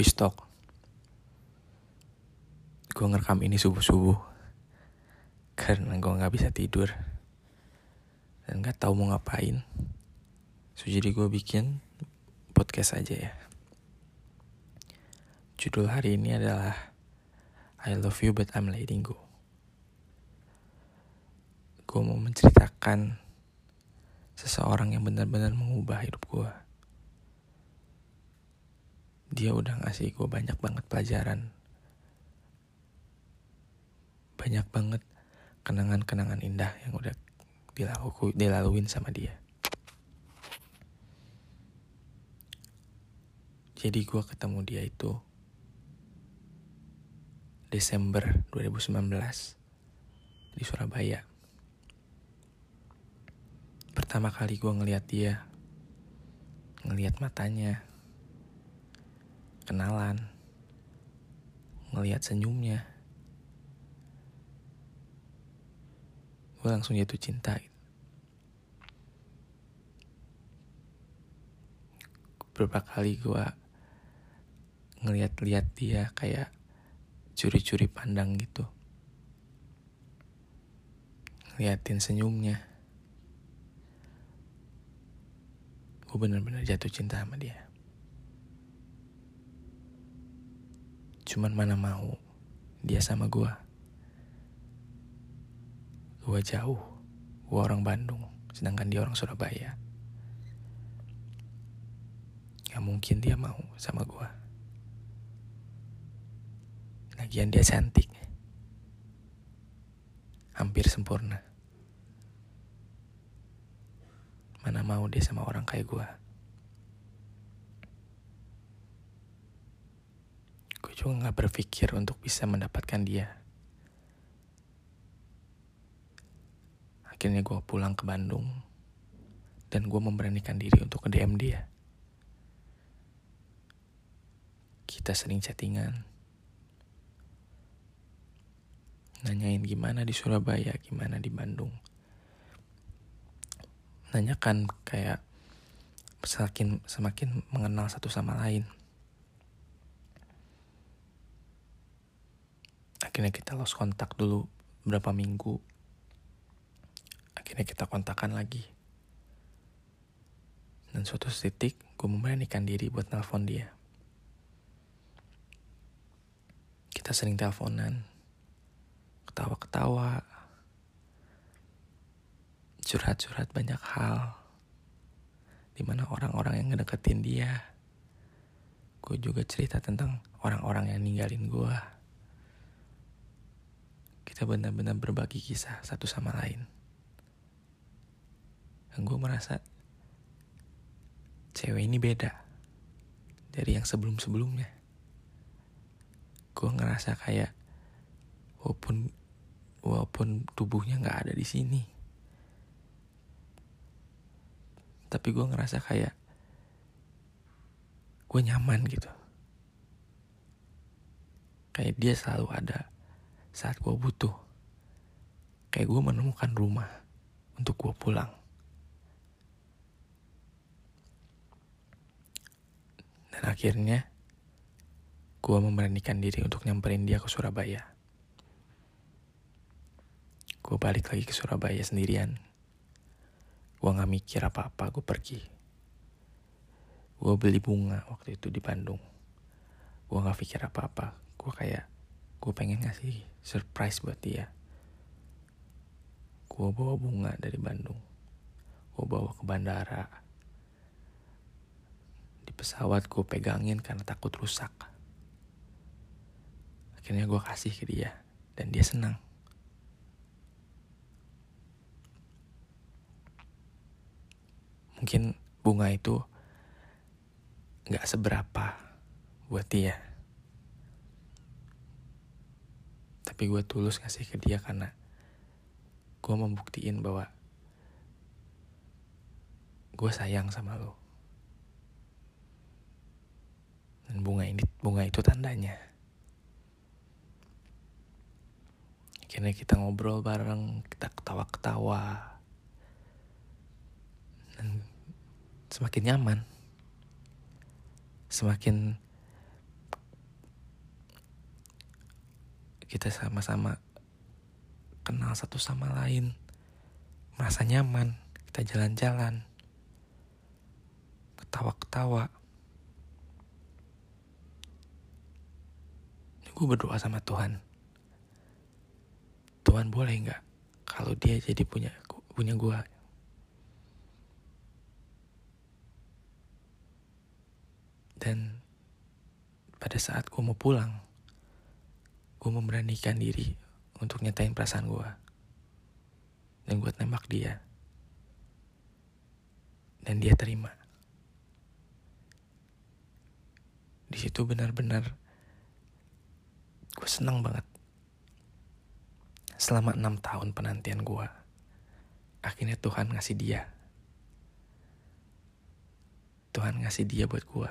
voice talk. Gue ngerekam ini subuh-subuh. Karena gue gak bisa tidur. Dan gak tahu mau ngapain. So, jadi gue bikin podcast aja ya. Judul hari ini adalah I love you but I'm letting go. Gue mau menceritakan seseorang yang benar-benar mengubah hidup gue dia udah ngasih gue banyak banget pelajaran. Banyak banget kenangan-kenangan indah yang udah dilaku, dilaluin sama dia. Jadi gue ketemu dia itu Desember 2019 di Surabaya. Pertama kali gue ngeliat dia ngeliat matanya kenalan, ngelihat senyumnya, gue langsung jatuh cinta. Beberapa kali gue ngeliat-liat dia kayak curi-curi pandang gitu. Liatin senyumnya. Gue bener-bener jatuh cinta sama dia. Cuman mana mau dia sama gue. Gue jauh, gue orang Bandung, sedangkan dia orang Surabaya. Gak mungkin dia mau sama gue. Lagian dia cantik. Hampir sempurna. Mana mau dia sama orang kayak gue. Juga gak berpikir untuk bisa mendapatkan dia. Akhirnya gue pulang ke Bandung dan gue memberanikan diri untuk ke DM dia. Kita sering chattingan. Nanyain gimana di Surabaya, gimana di Bandung. Nanyakan kayak semakin semakin mengenal satu sama lain. Akhirnya kita lost kontak dulu berapa minggu. Akhirnya kita kontakkan lagi. Dan suatu titik gue memberanikan diri buat nelfon dia. Kita sering teleponan. Ketawa-ketawa. Curhat-curhat banyak hal. Di mana orang-orang yang ngedeketin dia. Gue juga cerita tentang orang-orang yang ninggalin gue kita benar-benar berbagi kisah satu sama lain. Dan gue merasa cewek ini beda dari yang sebelum-sebelumnya. Gue ngerasa kayak walaupun walaupun tubuhnya nggak ada di sini, tapi gue ngerasa kayak gue nyaman gitu. Kayak dia selalu ada saat gue butuh. Kayak gue menemukan rumah untuk gue pulang. Dan akhirnya gue memberanikan diri untuk nyamperin dia ke Surabaya. Gue balik lagi ke Surabaya sendirian. Gue gak mikir apa-apa, gue pergi. Gue beli bunga waktu itu di Bandung. Gue gak pikir apa-apa. Gue kayak gue pengen ngasih surprise buat dia. Gue bawa bunga dari Bandung. Gue bawa ke bandara. Di pesawat gue pegangin karena takut rusak. Akhirnya gue kasih ke dia dan dia senang. Mungkin bunga itu gak seberapa buat dia tapi gue tulus ngasih ke dia karena gue membuktiin bahwa gue sayang sama lo. Dan bunga ini bunga itu tandanya. Akhirnya kita ngobrol bareng kita ketawa-ketawa. Dan semakin nyaman semakin kita sama-sama kenal satu sama lain, merasa nyaman, kita jalan-jalan, ketawa-ketawa. Gue berdoa sama Tuhan. Tuhan boleh nggak kalau dia jadi punya punya gue dan pada saat gue mau pulang gue memberanikan diri untuk nyatain perasaan gue dan gue tembak dia. Dan dia terima. Di situ benar-benar gue senang banget. Selama enam tahun penantian gue akhirnya Tuhan ngasih dia. Tuhan ngasih dia buat gue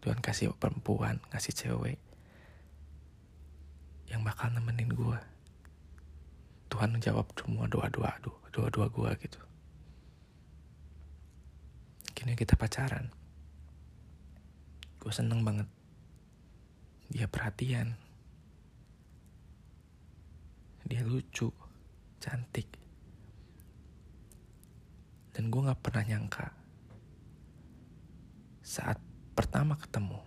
Tuhan kasih perempuan ngasih cewek yang bakal nemenin gue Tuhan menjawab semua doa-doa doa-doa gue gitu. Akhirnya kita pacaran. Gue seneng banget. Dia perhatian. Dia lucu, cantik. Dan gue gak pernah nyangka saat pertama ketemu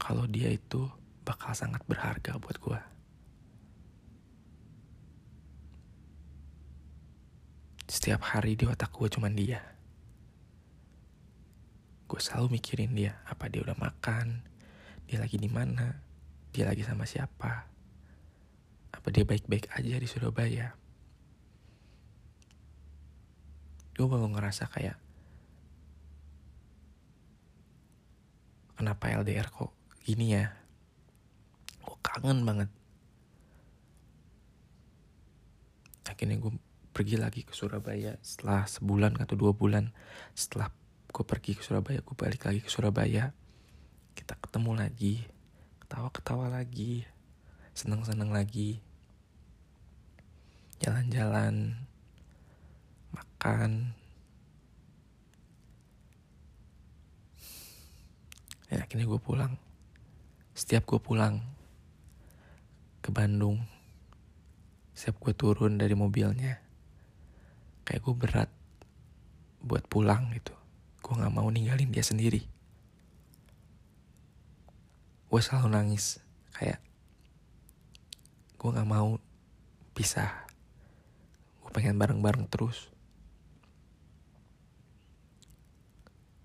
kalau dia itu bakal sangat berharga buat gue. Setiap hari di otak gue cuman dia. Gue selalu mikirin dia, apa dia udah makan, dia lagi di mana, dia lagi sama siapa, apa dia baik-baik aja di Surabaya? Gue baru ngerasa kayak kenapa LDR kok gini ya? Kangen banget. Akhirnya gue pergi lagi ke Surabaya setelah sebulan atau dua bulan setelah gue pergi ke Surabaya gue balik lagi ke Surabaya kita ketemu lagi ketawa-ketawa lagi seneng-seneng lagi jalan-jalan, makan. Ya, akhirnya gue pulang. Setiap gue pulang ke Bandung, setiap gue turun dari mobilnya, kayak gue berat buat pulang gitu. Gue gak mau ninggalin dia sendiri. Gue selalu nangis, kayak gue gak mau pisah pengen bareng-bareng terus.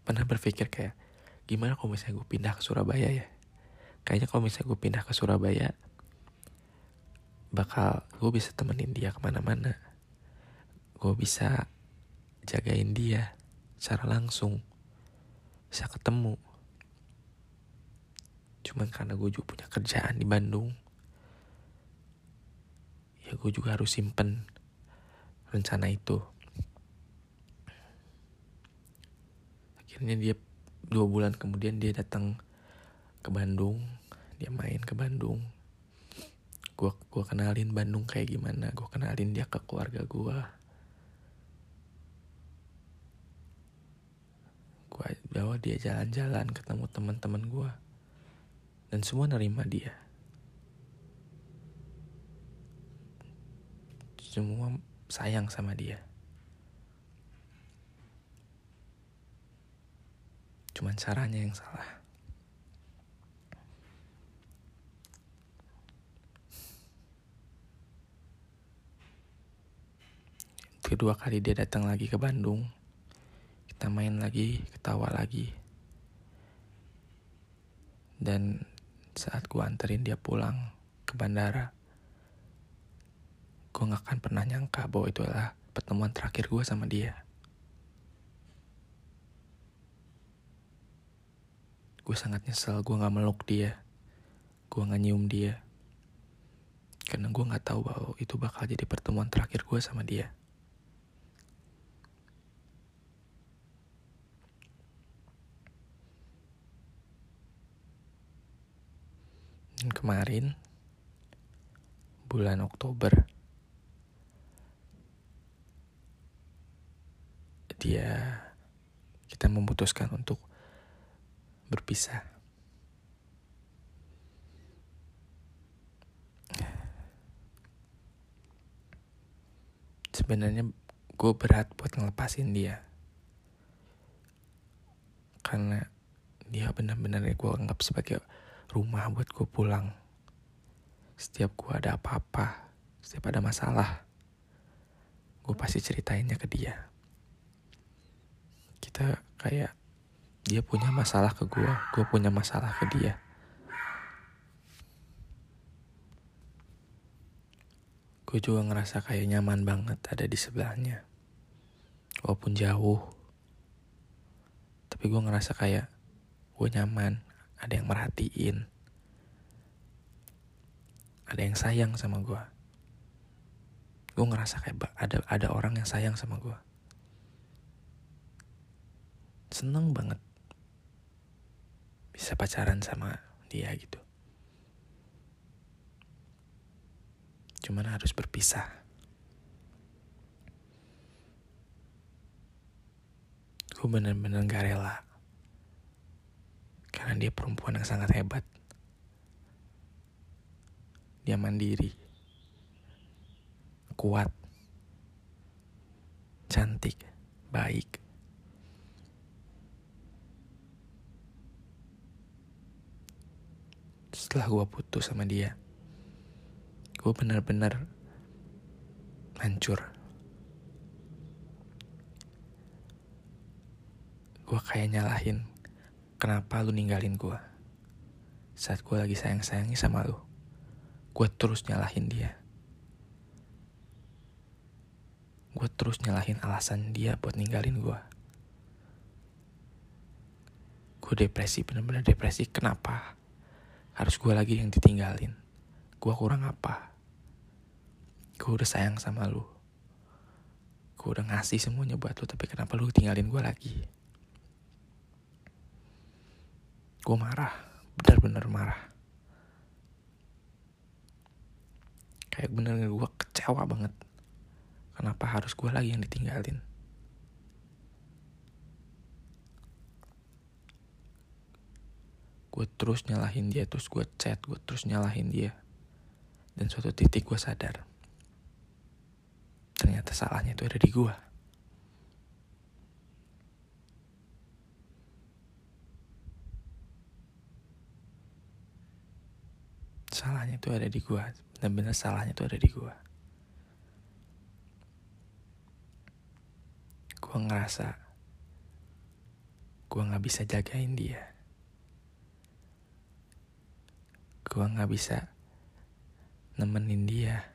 Pernah berpikir kayak, gimana kalau misalnya gue pindah ke Surabaya ya? Kayaknya kalau misalnya gue pindah ke Surabaya, bakal gue bisa temenin dia ke mana-mana. Gue bisa jagain dia secara langsung. Bisa ketemu. Cuman karena gue juga punya kerjaan di Bandung, ya gue juga harus simpen rencana itu akhirnya dia dua bulan kemudian dia datang ke Bandung dia main ke Bandung gua gua kenalin Bandung kayak gimana gua kenalin dia ke keluarga gua gua bawa dia jalan-jalan ketemu teman-teman gua dan semua nerima dia semua sayang sama dia. Cuman caranya yang salah. Kedua kali dia datang lagi ke Bandung. Kita main lagi, ketawa lagi. Dan saat gua anterin dia pulang ke bandara, gue gak akan pernah nyangka bahwa itu adalah pertemuan terakhir gue sama dia. Gue sangat nyesel gue gak meluk dia. Gue gak nyium dia. Karena gue gak tahu bahwa itu bakal jadi pertemuan terakhir gue sama dia. kemarin bulan Oktober dia kita memutuskan untuk berpisah. Sebenarnya gue berat buat ngelepasin dia. Karena dia benar-benar gue anggap sebagai rumah buat gue pulang. Setiap gue ada apa-apa setiap ada masalah gue pasti ceritainnya ke dia. Kita kayak dia punya masalah ke gue gue punya masalah ke dia. Gue juga ngerasa kayak nyaman banget ada di sebelahnya. Walaupun jauh. Tapi gue ngerasa kayak gue nyaman ada yang merhatiin ada yang sayang sama gue gue ngerasa kayak ada ada orang yang sayang sama gue seneng banget bisa pacaran sama dia gitu cuman harus berpisah. Gue bener-bener gak rela. Karena dia perempuan yang sangat hebat. Dia mandiri. Kuat. Cantik. Baik. Setelah gue putus sama dia gue bener-bener hancur. Gue kayak nyalahin kenapa lu ninggalin gue. Saat gue lagi sayang-sayangnya sama lu. Gue terus nyalahin dia. Gue terus nyalahin alasan dia buat ninggalin gue. Gue depresi, bener-bener depresi. Kenapa? Harus gue lagi yang ditinggalin. Gue kurang apa? gue udah sayang sama lu gue udah ngasih semuanya buat lu tapi kenapa lu tinggalin gue lagi gue marah bener-bener marah. Kayak bener gue kecewa banget. Kenapa harus gue lagi yang ditinggalin? Gue terus nyalahin dia terus gue chat gue terus nyalahin dia. Dan suatu titik gue sadar ternyata salahnya itu ada di gua. Salahnya itu ada di gua, benar-benar salahnya itu ada di gua. Gua ngerasa gua nggak bisa jagain dia. Gua nggak bisa nemenin dia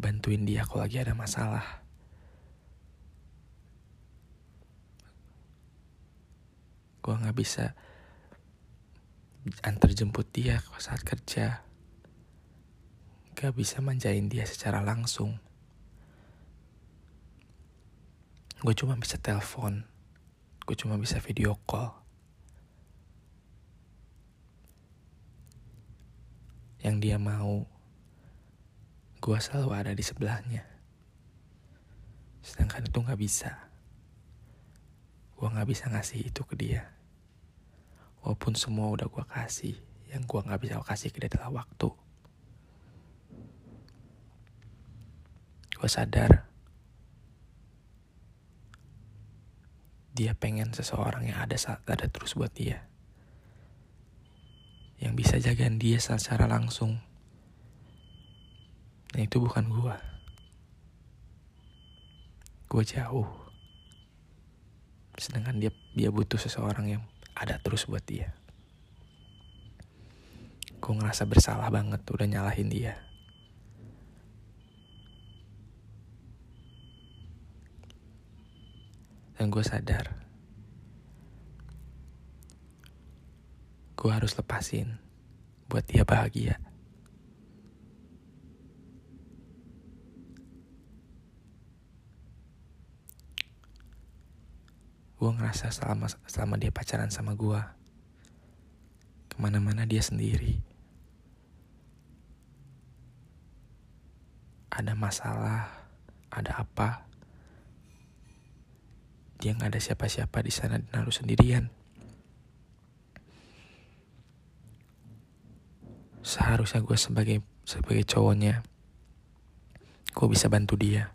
bantuin dia kalau lagi ada masalah. Gue gak bisa antar jemput dia saat kerja. Gak bisa manjain dia secara langsung. Gue cuma bisa telepon. Gue cuma bisa video call. Yang dia mau gue selalu ada di sebelahnya. Sedangkan itu gak bisa. Gue gak bisa ngasih itu ke dia. Walaupun semua udah gue kasih, yang gue gak bisa kasih ke dia adalah waktu. Gue sadar, dia pengen seseorang yang ada saat ada terus buat dia. Yang bisa jagain dia secara langsung dan itu bukan gue. Gue jauh. Sedangkan dia dia butuh seseorang yang ada terus buat dia. Gue ngerasa bersalah banget udah nyalahin dia. Dan gue sadar. Gue harus lepasin buat dia bahagia. gue ngerasa selama selama dia pacaran sama gue ke mana-mana dia sendiri ada masalah ada apa dia nggak ada siapa-siapa di sana dan harus sendirian seharusnya gue sebagai sebagai cowoknya gue bisa bantu dia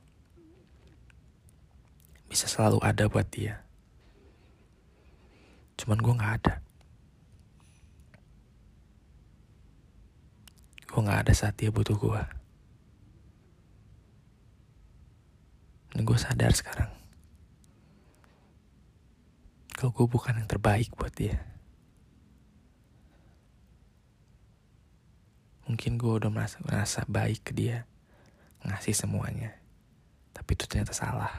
bisa selalu ada buat dia. Cuman gue gak ada. Gue gak ada saat dia butuh gue. Dan gue sadar sekarang. Kalau gue bukan yang terbaik buat dia. Mungkin gue udah merasa, merasa baik ke dia. Ngasih semuanya. Tapi itu ternyata salah.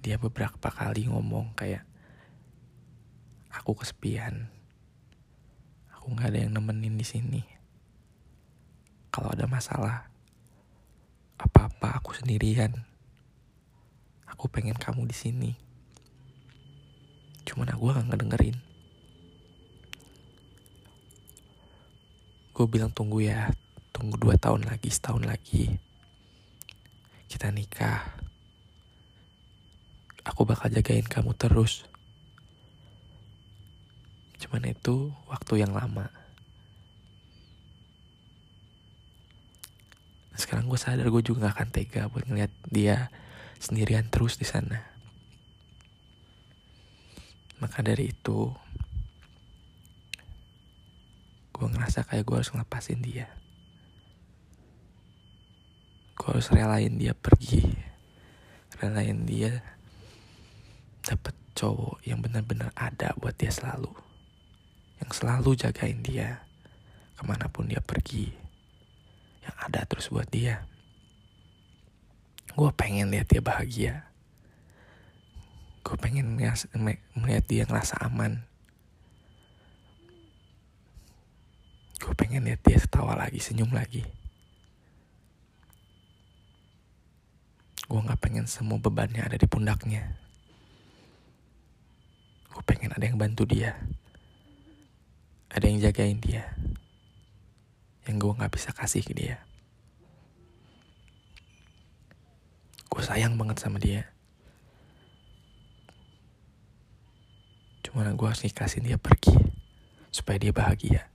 Dia beberapa kali ngomong kayak, aku kesepian. Aku nggak ada yang nemenin di sini. Kalau ada masalah, apa-apa aku sendirian. Aku pengen kamu di sini. Cuman aku gak ngedengerin. Gue bilang tunggu ya, tunggu dua tahun lagi, setahun lagi. Kita nikah. Aku bakal jagain kamu terus. Cuman itu waktu yang lama. Sekarang gue sadar gue juga gak akan tega buat ngeliat dia sendirian terus di sana. Maka dari itu, gue ngerasa kayak gue harus ngelepasin dia. Gue harus relain dia pergi, relain dia dapet cowok yang benar-benar ada buat dia selalu yang selalu jagain dia ke mana pun dia pergi yang ada terus buat dia. Gue pengen lihat dia bahagia. Gue pengen melihat dia ngerasa aman. Gue pengen lihat dia ketawa lagi senyum lagi. Gue nggak pengen semua bebannya ada di pundaknya. Gue pengen ada yang bantu dia. Ada yang jagain dia yang gue nggak bisa kasih ke dia. Gue sayang banget sama dia. Cuman gue harus ikhlasin dia pergi supaya dia bahagia.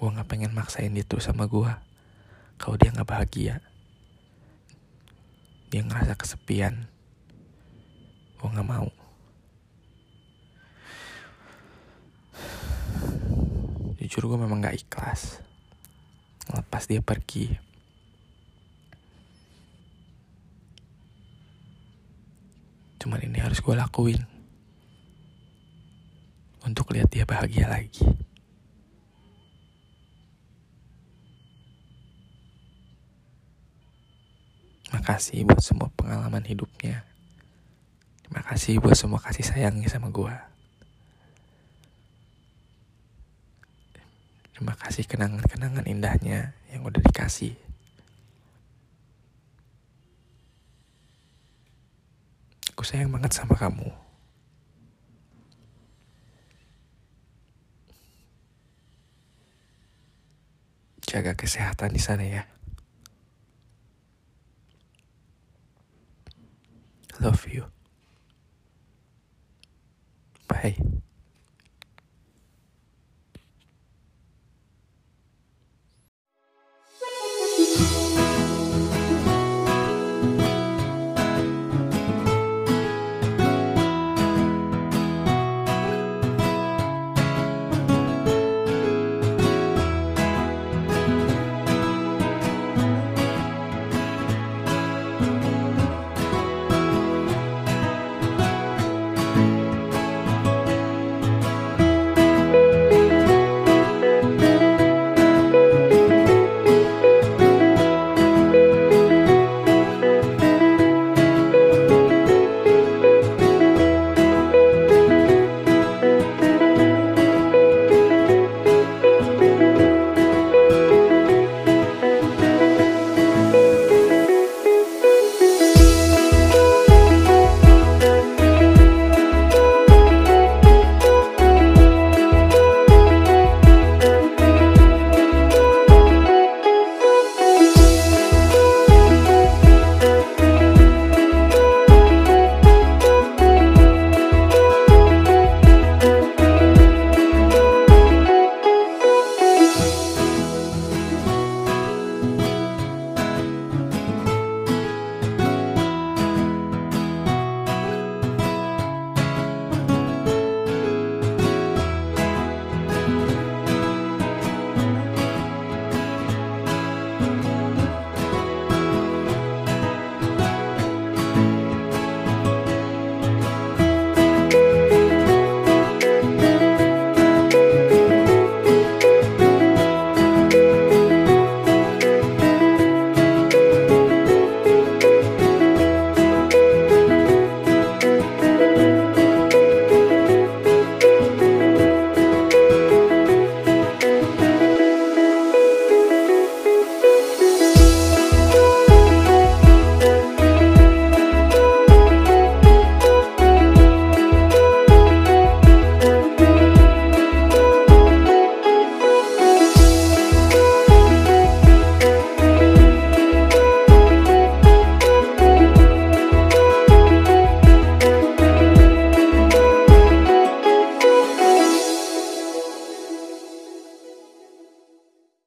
Gue nggak pengen maksain dia terus sama gue. Kalau dia nggak bahagia dia ngerasa kesepian. Gue nggak mau jujur gue memang gak ikhlas lepas dia pergi cuman ini harus gue lakuin untuk lihat dia bahagia lagi Makasih buat semua pengalaman hidupnya. Terima kasih buat semua kasih sayangnya sama gue. Terima kasih kenangan-kenangan indahnya yang udah dikasih. Aku sayang banget sama kamu. Jaga kesehatan di sana ya. Love you.